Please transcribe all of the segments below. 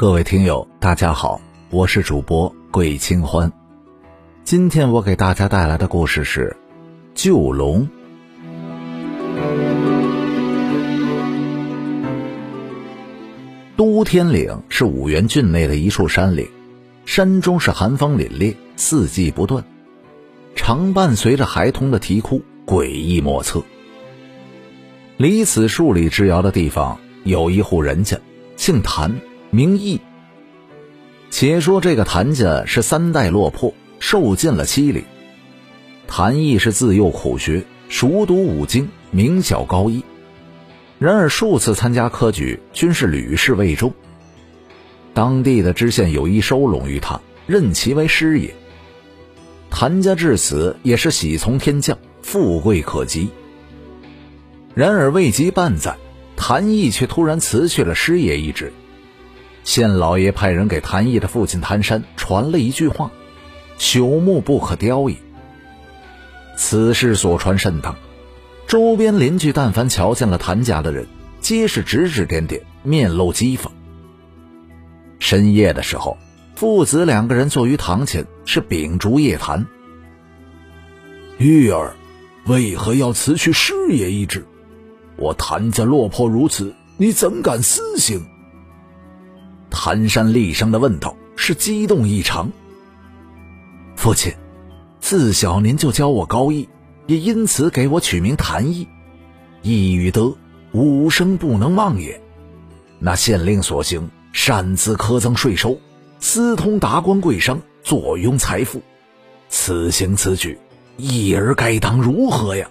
各位听友，大家好，我是主播桂清欢。今天我给大家带来的故事是《救龙》。都天岭是五原郡内的一处山岭，山中是寒风凛冽，四季不断，常伴随着孩童的啼哭，诡异莫测。离此数里之遥的地方，有一户人家，姓谭。名义。且说这个谭家是三代落魄，受尽了欺凌。谭毅是自幼苦学，熟读五经，名晓高义。然而数次参加科举，均是屡试未中。当地的知县有意收拢于他，任其为师爷。谭家至此也是喜从天降，富贵可及。然而未及半载，谭毅却突然辞去了师爷一职。县老爷派人给谭毅的父亲谭山传了一句话：“朽木不可雕也。”此事所传甚大，周边邻居但凡瞧见了谭家的人，皆是指指点点，面露讥讽。深夜的时候，父子两个人坐于堂前，是秉烛夜谈。玉儿，为何要辞去师爷一职？我谭家落魄如此，你怎敢私行？谭山厉声的问道：“是激动异常。”父亲，自小您就教我高义，也因此给我取名谭义。义与德，五生不能忘也。那县令所行，擅自苛增税收，私通达官贵商，坐拥财富，此行此举，义儿该当如何呀？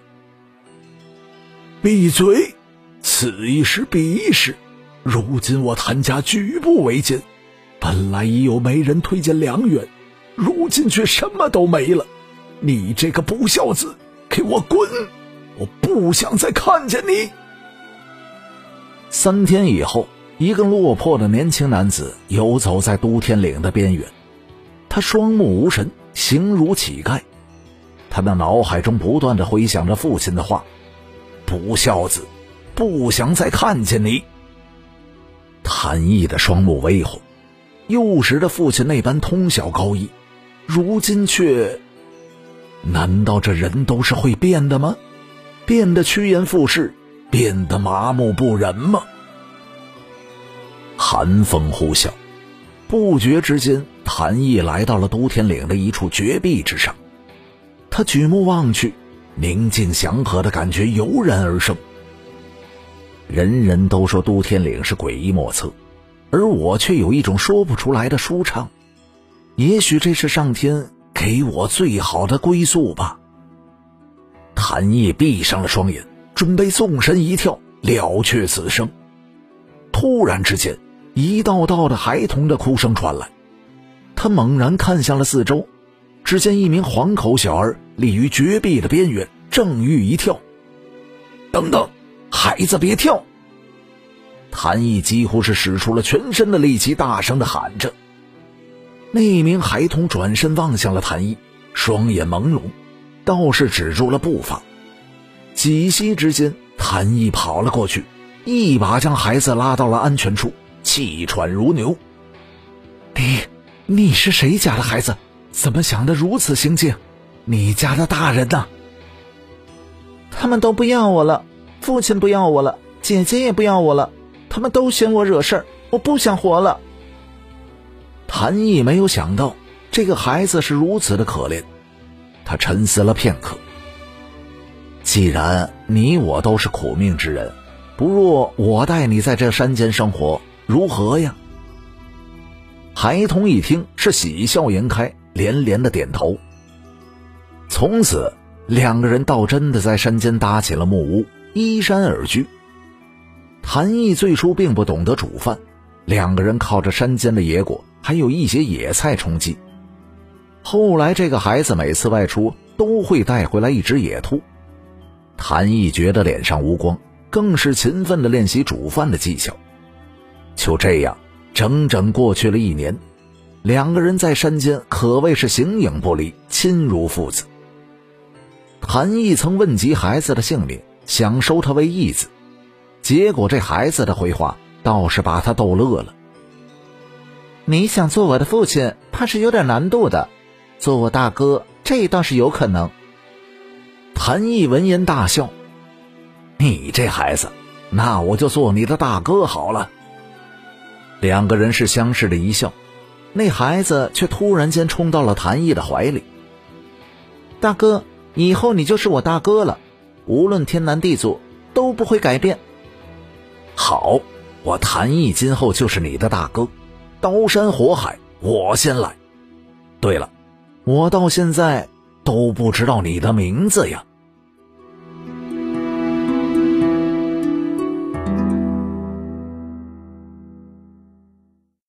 闭嘴！此一时彼一时。如今我谭家举步维艰，本来已有媒人推荐良缘，如今却什么都没了。你这个不孝子，给我滚！我不想再看见你。三天以后，一个落魄的年轻男子游走在都天岭的边缘，他双目无神，形如乞丐。他的脑海中不断的回想着父亲的话：“不孝子，不想再看见你。”谭毅的双目微红，幼时的父亲那般通晓高义，如今却……难道这人都是会变的吗？变得趋炎附势，变得麻木不仁吗？寒风呼啸，不觉之间，谭毅来到了都天岭的一处绝壁之上。他举目望去，宁静祥和的感觉油然而生。人人都说都天岭是诡异莫测，而我却有一种说不出来的舒畅。也许这是上天给我最好的归宿吧。谭毅闭上了双眼，准备纵身一跳了却此生。突然之间，一道道的孩童的哭声传来，他猛然看向了四周，只见一名黄口小儿立于绝壁的边缘，正欲一跳。等等。孩子，别跳！谭毅几乎是使出了全身的力气，大声的喊着。那名孩童转身望向了谭毅，双眼朦胧，倒是止住了步伐。几息之间，谭毅跑了过去，一把将孩子拉到了安全处，气喘如牛。你，你是谁家的孩子？怎么想的如此行径？你家的大人呢？他们都不要我了。父亲不要我了，姐姐也不要我了，他们都嫌我惹事儿，我不想活了。谭毅没有想到这个孩子是如此的可怜，他沉思了片刻。既然你我都是苦命之人，不若我带你在这山间生活，如何呀？孩童一听是喜笑颜开，连连的点头。从此，两个人倒真的在山间搭起了木屋。依山而居。谭毅最初并不懂得煮饭，两个人靠着山间的野果，还有一些野菜充饥。后来，这个孩子每次外出都会带回来一只野兔。谭毅觉得脸上无光，更是勤奋的练习煮饭的技巧。就这样，整整过去了一年，两个人在山间可谓是形影不离，亲如父子。谭毅曾问及孩子的姓名。想收他为义子，结果这孩子的回话倒是把他逗乐了。你想做我的父亲，怕是有点难度的；做我大哥，这倒是有可能。谭毅闻言大笑：“你这孩子，那我就做你的大哥好了。”两个人是相视的一笑，那孩子却突然间冲到了谭毅的怀里。大哥，以后你就是我大哥了，无论天南地阻都不会改变。好，我谭毅今后就是你的大哥。刀山火海，我先来。对了，我到现在都不知道你的名字呀。